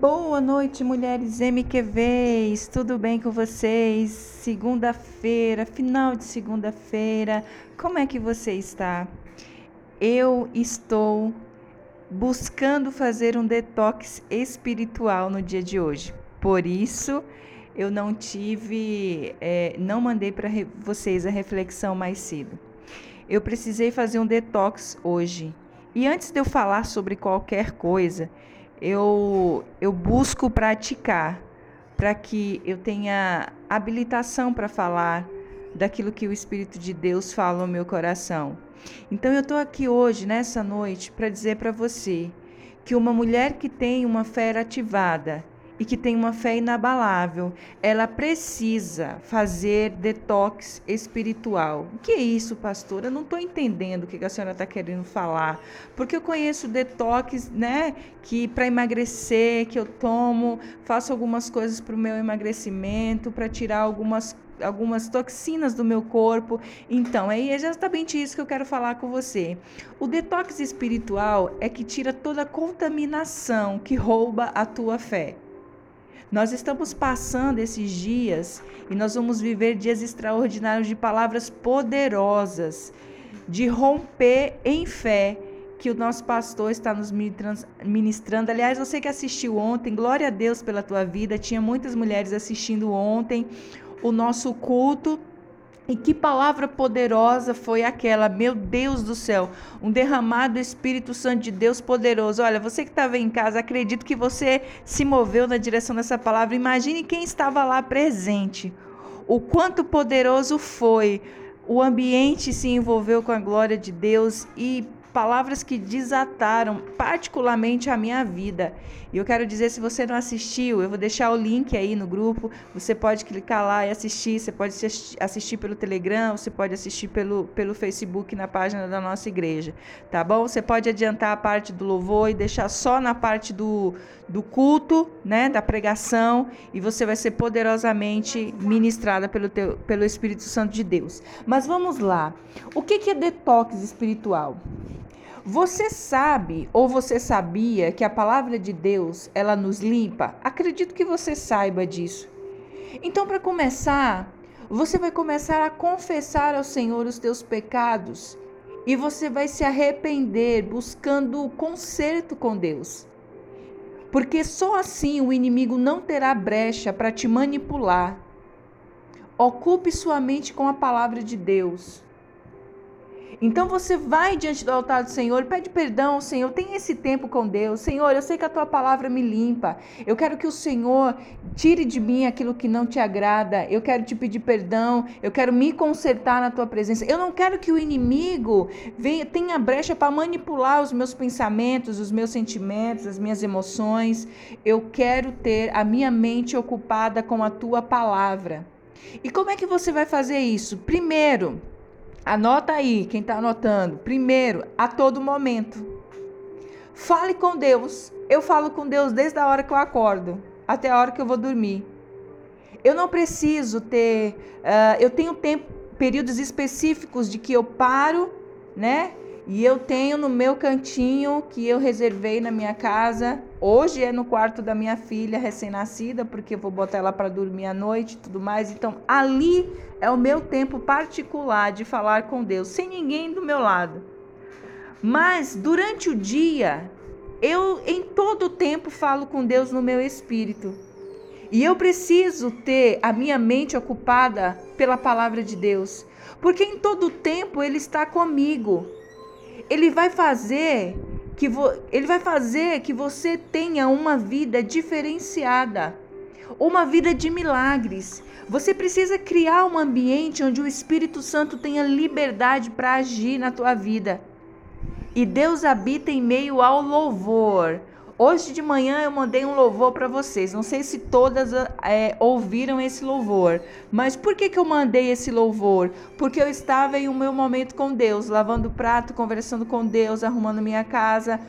Boa noite, mulheres MQVs. Tudo bem com vocês? Segunda-feira, final de segunda-feira. Como é que você está? Eu estou buscando fazer um detox espiritual no dia de hoje. Por isso, eu não tive, é, não mandei para vocês a reflexão mais cedo. Eu precisei fazer um detox hoje. E antes de eu falar sobre qualquer coisa, eu, eu busco praticar para que eu tenha habilitação para falar daquilo que o Espírito de Deus fala no meu coração. Então eu estou aqui hoje, nessa noite, para dizer para você que uma mulher que tem uma fé ativada, e que tem uma fé inabalável, ela precisa fazer detox espiritual. O que é isso, pastor? Eu não estou entendendo o que a senhora está querendo falar. Porque eu conheço detox, né? Que para emagrecer, que eu tomo, faço algumas coisas para o meu emagrecimento, para tirar algumas algumas toxinas do meu corpo. Então, é exatamente isso que eu quero falar com você. O detox espiritual é que tira toda a contaminação que rouba a tua fé. Nós estamos passando esses dias e nós vamos viver dias extraordinários de palavras poderosas, de romper em fé que o nosso pastor está nos ministrando. Aliás, você que assistiu ontem, glória a Deus pela tua vida. Tinha muitas mulheres assistindo ontem o nosso culto. E que palavra poderosa foi aquela, meu Deus do céu, um derramado Espírito Santo de Deus poderoso. Olha, você que estava em casa, acredito que você se moveu na direção dessa palavra. Imagine quem estava lá presente. O quanto poderoso foi. O ambiente se envolveu com a glória de Deus e palavras que desataram particularmente a minha vida. E eu quero dizer, se você não assistiu, eu vou deixar o link aí no grupo. Você pode clicar lá e assistir. Você pode assistir pelo Telegram, você pode assistir pelo, pelo Facebook na página da nossa igreja. Tá bom? Você pode adiantar a parte do louvor e deixar só na parte do, do culto, né? Da pregação. E você vai ser poderosamente ministrada pelo, teu, pelo Espírito Santo de Deus. Mas vamos lá. O que, que é detox espiritual? Você sabe ou você sabia que a palavra de Deus, ela nos limpa? Acredito que você saiba disso. Então, para começar, você vai começar a confessar ao Senhor os teus pecados e você vai se arrepender buscando conserto com Deus. Porque só assim o inimigo não terá brecha para te manipular. Ocupe sua mente com a palavra de Deus. Então você vai diante do altar do Senhor, pede perdão, Senhor, tem esse tempo com Deus. Senhor, eu sei que a tua palavra me limpa. Eu quero que o Senhor tire de mim aquilo que não te agrada. Eu quero te pedir perdão, eu quero me consertar na tua presença. Eu não quero que o inimigo venha, tenha brecha para manipular os meus pensamentos, os meus sentimentos, as minhas emoções. Eu quero ter a minha mente ocupada com a tua palavra. E como é que você vai fazer isso? Primeiro, Anota aí, quem está anotando. Primeiro, a todo momento. Fale com Deus. Eu falo com Deus desde a hora que eu acordo até a hora que eu vou dormir. Eu não preciso ter. Uh, eu tenho tempo, períodos específicos de que eu paro, né? E eu tenho no meu cantinho que eu reservei na minha casa. Hoje é no quarto da minha filha recém-nascida, porque eu vou botar ela para dormir à noite e tudo mais. Então, ali é o meu tempo particular de falar com Deus, sem ninguém do meu lado. Mas durante o dia, eu em todo o tempo falo com Deus no meu espírito. E eu preciso ter a minha mente ocupada pela palavra de Deus, porque em todo o tempo ele está comigo ele vai fazer que vo, ele vai fazer que você tenha uma vida diferenciada, uma vida de milagres. Você precisa criar um ambiente onde o Espírito Santo tenha liberdade para agir na tua vida. E Deus habita em meio ao louvor. Hoje de manhã eu mandei um louvor para vocês. Não sei se todas é, ouviram esse louvor, mas por que, que eu mandei esse louvor? Porque eu estava em um meu momento com Deus, lavando prato, conversando com Deus, arrumando minha casa,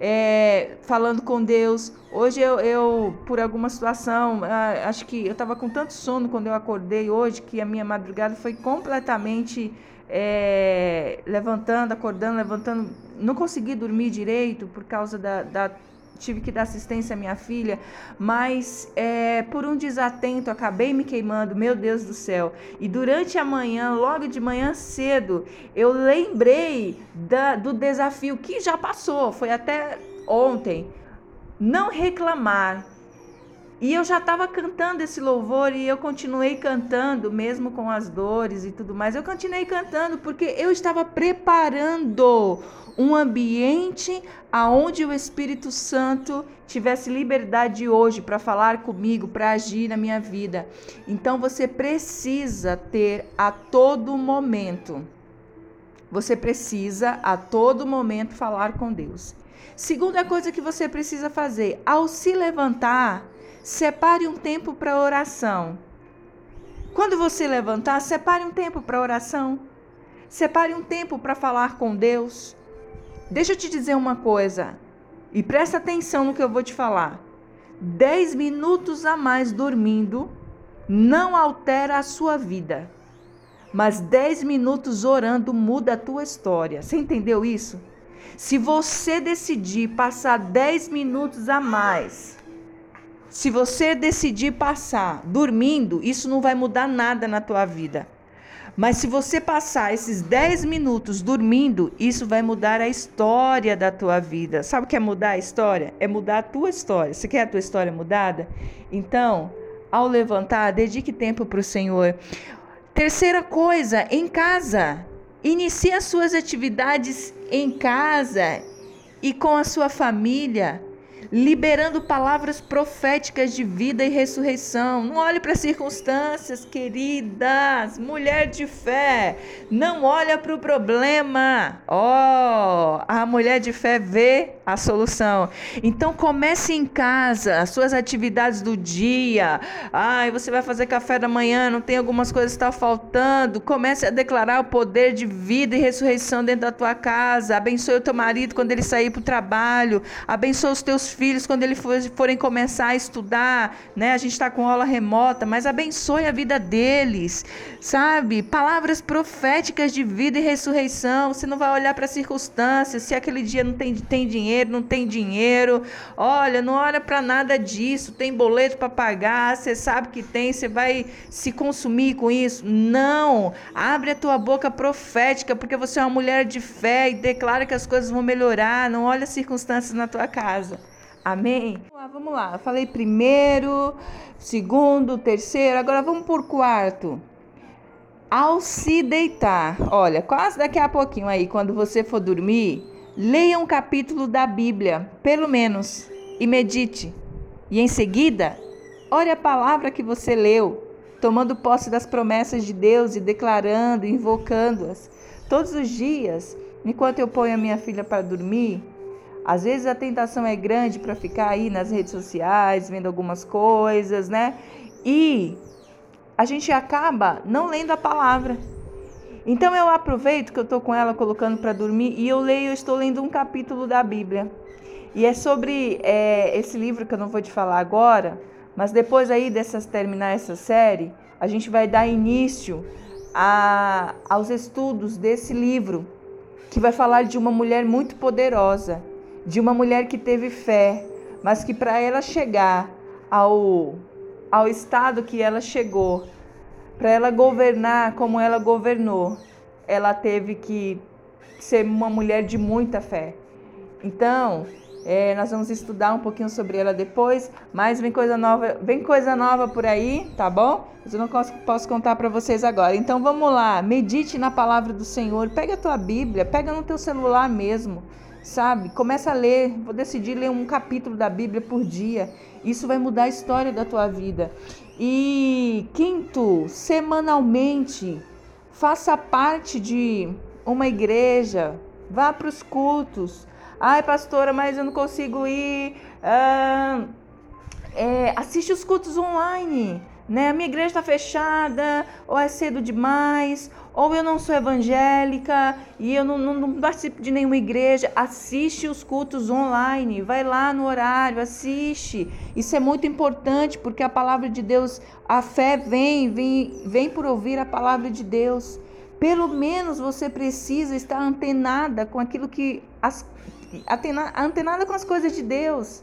é, falando com Deus. Hoje eu, eu por alguma situação, acho que eu estava com tanto sono quando eu acordei hoje que a minha madrugada foi completamente é, levantando, acordando, levantando. Não consegui dormir direito por causa da, da tive que dar assistência à minha filha, mas é, por um desatento acabei me queimando, meu Deus do céu. E durante a manhã, logo de manhã cedo, eu lembrei da, do desafio que já passou, foi até ontem. Não reclamar, e eu já estava cantando esse louvor e eu continuei cantando, mesmo com as dores e tudo mais. Eu continuei cantando porque eu estava preparando um ambiente aonde o Espírito Santo tivesse liberdade hoje para falar comigo, para agir na minha vida. Então você precisa ter a todo momento. Você precisa a todo momento falar com Deus. Segunda coisa que você precisa fazer, ao se levantar, separe um tempo para oração. Quando você levantar, separe um tempo para oração. Separe um tempo para falar com Deus. Deixa eu te dizer uma coisa, e presta atenção no que eu vou te falar. Dez minutos a mais dormindo não altera a sua vida, mas dez minutos orando muda a tua história. Você entendeu isso? Se você decidir passar dez minutos a mais se você decidir passar dormindo, isso não vai mudar nada na tua vida. Mas se você passar esses 10 minutos dormindo, isso vai mudar a história da tua vida. Sabe o que é mudar a história? É mudar a tua história. Você quer a tua história mudada? Então, ao levantar, dedique tempo para o Senhor. Terceira coisa, em casa. Inicie as suas atividades em casa e com a sua família liberando palavras proféticas de vida e ressurreição. Não olhe para as circunstâncias, queridas, mulher de fé. Não olha para o problema. Ó, oh, a mulher de fé vê a solução. Então comece em casa, as suas atividades do dia. Ai, você vai fazer café da manhã, não tem algumas coisas que estão tá faltando. Comece a declarar o poder de vida e ressurreição dentro da tua casa. Abençoe o teu marido quando ele sair para o trabalho. Abençoe os teus filhos quando eles forem começar a estudar, né? A gente está com aula remota, mas abençoe a vida deles, sabe? Palavras proféticas de vida e ressurreição. Você não vai olhar para as circunstâncias, se aquele dia não tem, tem dinheiro, não tem dinheiro. Olha, não olha para nada disso. Tem boleto para pagar, você sabe que tem, você vai se consumir com isso. Não! Abre a tua boca profética, porque você é uma mulher de fé e declara que as coisas vão melhorar. Não olha as circunstâncias na tua casa. Amém? Vamos lá, eu falei primeiro, segundo, terceiro, agora vamos por quarto. Ao se deitar, olha, quase daqui a pouquinho aí, quando você for dormir, leia um capítulo da Bíblia, pelo menos, e medite. E em seguida, ore a palavra que você leu, tomando posse das promessas de Deus e declarando, invocando-as. Todos os dias, enquanto eu ponho a minha filha para dormir, às vezes a tentação é grande para ficar aí nas redes sociais, vendo algumas coisas, né? E a gente acaba não lendo a palavra. Então eu aproveito que eu estou com ela colocando para dormir e eu leio, eu estou lendo um capítulo da Bíblia. E é sobre é, esse livro que eu não vou te falar agora, mas depois aí dessas terminar essa série, a gente vai dar início a, aos estudos desse livro, que vai falar de uma mulher muito poderosa de uma mulher que teve fé, mas que para ela chegar ao, ao estado que ela chegou, para ela governar como ela governou, ela teve que ser uma mulher de muita fé. Então, é, nós vamos estudar um pouquinho sobre ela depois, mas vem coisa nova, vem coisa nova por aí, tá bom? Mas eu não posso, contar para vocês agora. Então vamos lá, medite na palavra do Senhor, pega a tua Bíblia, pega no teu celular mesmo sabe? Começa a ler, vou decidir ler um capítulo da Bíblia por dia. Isso vai mudar a história da tua vida. E quinto, semanalmente, faça parte de uma igreja, vá para os cultos. Ai, pastora, mas eu não consigo ir. Ah, é, assiste os cultos online né? A minha igreja está fechada, ou é cedo demais, ou eu não sou evangélica e eu não, não, não, participo de nenhuma igreja. Assiste os cultos online, vai lá no horário, assiste. Isso é muito importante porque a palavra de Deus, a fé vem, vem, vem por ouvir a palavra de Deus. Pelo menos você precisa estar antenada com aquilo que as antenada com as coisas de Deus.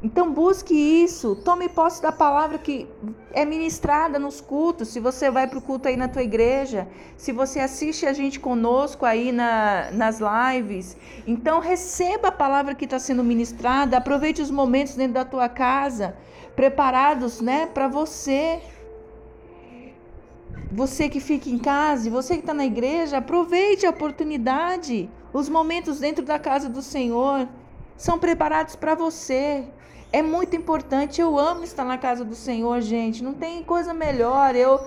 Então busque isso, tome posse da palavra que é ministrada nos cultos. Se você vai para o culto aí na tua igreja, se você assiste a gente conosco aí na, nas lives, então receba a palavra que está sendo ministrada, aproveite os momentos dentro da tua casa, preparados né, para você. Você que fica em casa, você que está na igreja, aproveite a oportunidade. Os momentos dentro da casa do Senhor são preparados para você. É muito importante. Eu amo estar na casa do Senhor, gente. Não tem coisa melhor. Eu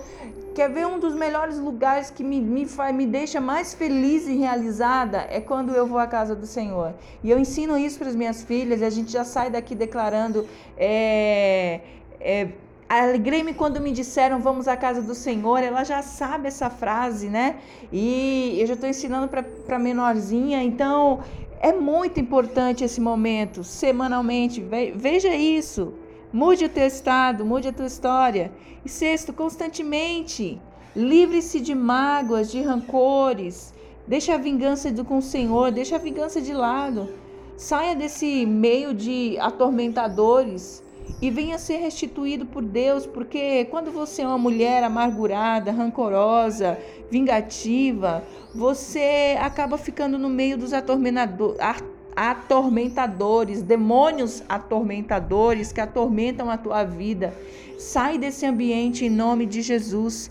quer ver um dos melhores lugares que me, me, faz, me deixa mais feliz e realizada é quando eu vou à casa do Senhor. E eu ensino isso para as minhas filhas. E a gente já sai daqui declarando. É, é, Alegrei-me quando me disseram vamos à casa do Senhor. Ela já sabe essa frase, né? E eu já estou ensinando para menorzinha. Então é muito importante esse momento, semanalmente. Veja isso. Mude o teu estado, mude a tua história. E sexto, constantemente. Livre-se de mágoas, de rancores. Deixa a vingança com o Senhor, deixa a vingança de lado. Saia desse meio de atormentadores e venha ser restituído por Deus, porque quando você é uma mulher amargurada, rancorosa, vingativa, você acaba ficando no meio dos atormentadores, demônios atormentadores que atormentam a tua vida. Sai desse ambiente em nome de Jesus.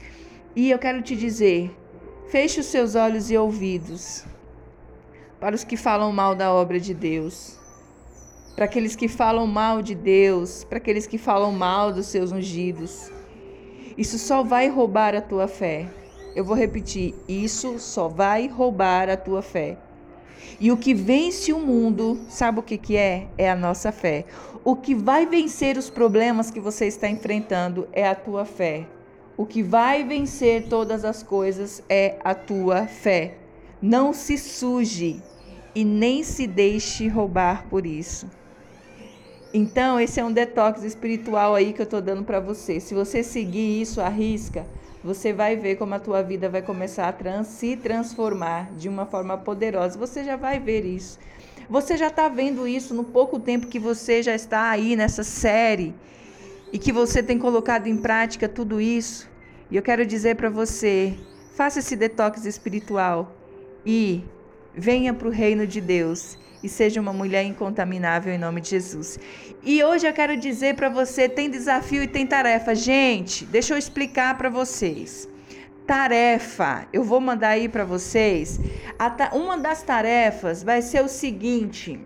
E eu quero te dizer: feche os seus olhos e ouvidos para os que falam mal da obra de Deus, para aqueles que falam mal de Deus, para aqueles que falam mal dos seus ungidos. Isso só vai roubar a tua fé. Eu vou repetir: isso só vai roubar a tua fé. E o que vence o mundo, sabe o que, que é? É a nossa fé. O que vai vencer os problemas que você está enfrentando é a tua fé. O que vai vencer todas as coisas é a tua fé. Não se suje e nem se deixe roubar por isso. Então, esse é um detox espiritual aí que eu estou dando para você. Se você seguir isso à risca, você vai ver como a tua vida vai começar a trans, se transformar de uma forma poderosa. Você já vai ver isso. Você já está vendo isso no pouco tempo que você já está aí nessa série e que você tem colocado em prática tudo isso. E eu quero dizer para você: faça esse detox espiritual e venha para o reino de Deus e seja uma mulher incontaminável em nome de Jesus. E hoje eu quero dizer para você, tem desafio e tem tarefa. Gente, deixa eu explicar para vocês. Tarefa, eu vou mandar aí para vocês. Uma das tarefas vai ser o seguinte: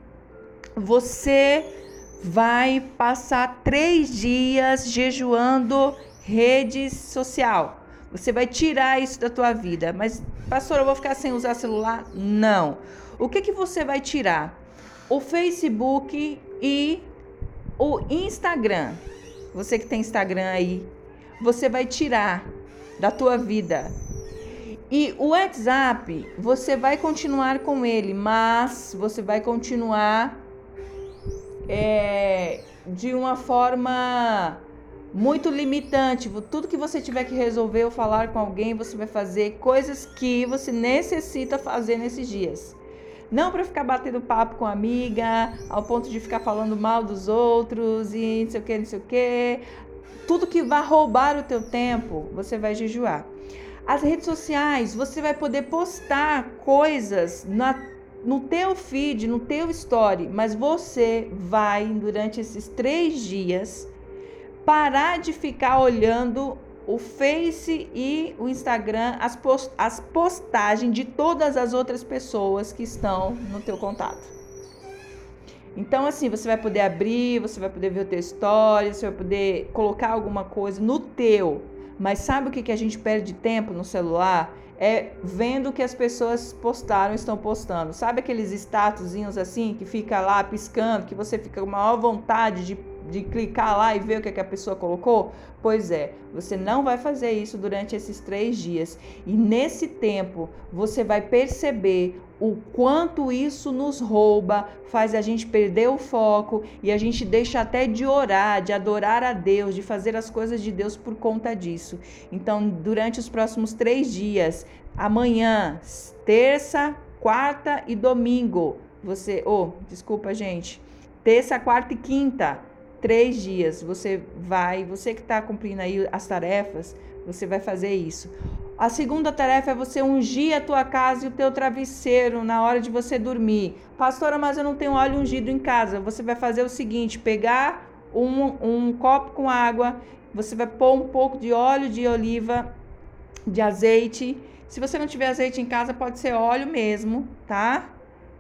você vai passar três dias jejuando rede social. Você vai tirar isso da tua vida. Mas, pastor, eu vou ficar sem usar celular? Não. O que, que você vai tirar? O Facebook e o Instagram. Você que tem Instagram aí, você vai tirar da tua vida. E o WhatsApp, você vai continuar com ele, mas você vai continuar é, de uma forma muito limitante. Tudo que você tiver que resolver ou falar com alguém, você vai fazer coisas que você necessita fazer nesses dias. Não para ficar batendo papo com amiga, ao ponto de ficar falando mal dos outros e não sei o que, não sei o que. Tudo que vai roubar o teu tempo, você vai jejuar. As redes sociais, você vai poder postar coisas na, no teu feed, no teu story, mas você vai, durante esses três dias, parar de ficar olhando o Face e o Instagram, as, post as postagens de todas as outras pessoas que estão no teu contato. Então, assim, você vai poder abrir, você vai poder ver o teu story, você vai poder colocar alguma coisa no teu. Mas sabe o que, que a gente perde tempo no celular? É vendo o que as pessoas postaram, estão postando. Sabe aqueles statusinhos assim que fica lá piscando, que você fica com maior vontade de de clicar lá e ver o que, é que a pessoa colocou? Pois é, você não vai fazer isso durante esses três dias. E nesse tempo você vai perceber o quanto isso nos rouba, faz a gente perder o foco e a gente deixa até de orar, de adorar a Deus, de fazer as coisas de Deus por conta disso. Então, durante os próximos três dias, amanhã, terça, quarta e domingo, você, oh, desculpa, gente, terça, quarta e quinta, três dias, você vai, você que está cumprindo aí as tarefas, você vai fazer isso. A segunda tarefa é você ungir a tua casa e o teu travesseiro na hora de você dormir. Pastora, mas eu não tenho óleo ungido em casa. Você vai fazer o seguinte: pegar um, um copo com água, você vai pôr um pouco de óleo de oliva, de azeite. Se você não tiver azeite em casa, pode ser óleo mesmo, tá?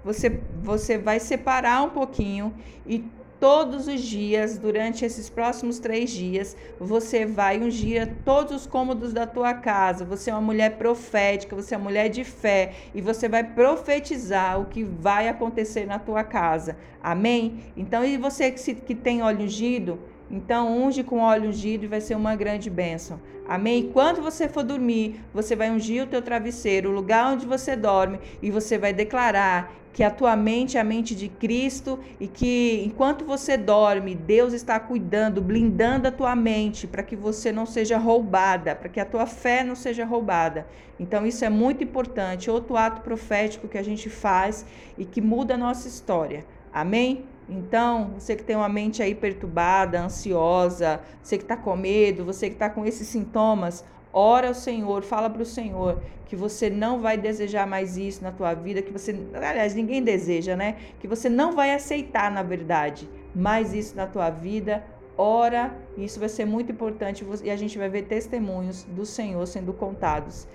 Você, você vai separar um pouquinho e todos os dias, durante esses próximos três dias, você vai ungir todos os cômodos da tua casa. Você é uma mulher profética, você é uma mulher de fé e você vai profetizar o que vai acontecer na tua casa. Amém? Então, e você que, se, que tem óleo ungido, então, unge com óleo ungido e vai ser uma grande bênção. Amém? E quando você for dormir, você vai ungir o teu travesseiro, o lugar onde você dorme, e você vai declarar que a tua mente é a mente de Cristo e que enquanto você dorme, Deus está cuidando, blindando a tua mente para que você não seja roubada, para que a tua fé não seja roubada. Então isso é muito importante, outro ato profético que a gente faz e que muda a nossa história. Amém? Então, você que tem uma mente aí perturbada, ansiosa, você que está com medo, você que está com esses sintomas, ora ao Senhor, fala para o Senhor que você não vai desejar mais isso na tua vida, que você, aliás, ninguém deseja, né? Que você não vai aceitar, na verdade, mais isso na tua vida. Ora, isso vai ser muito importante e a gente vai ver testemunhos do Senhor sendo contados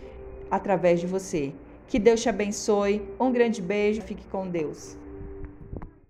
através de você. Que Deus te abençoe. Um grande beijo. Fique com Deus.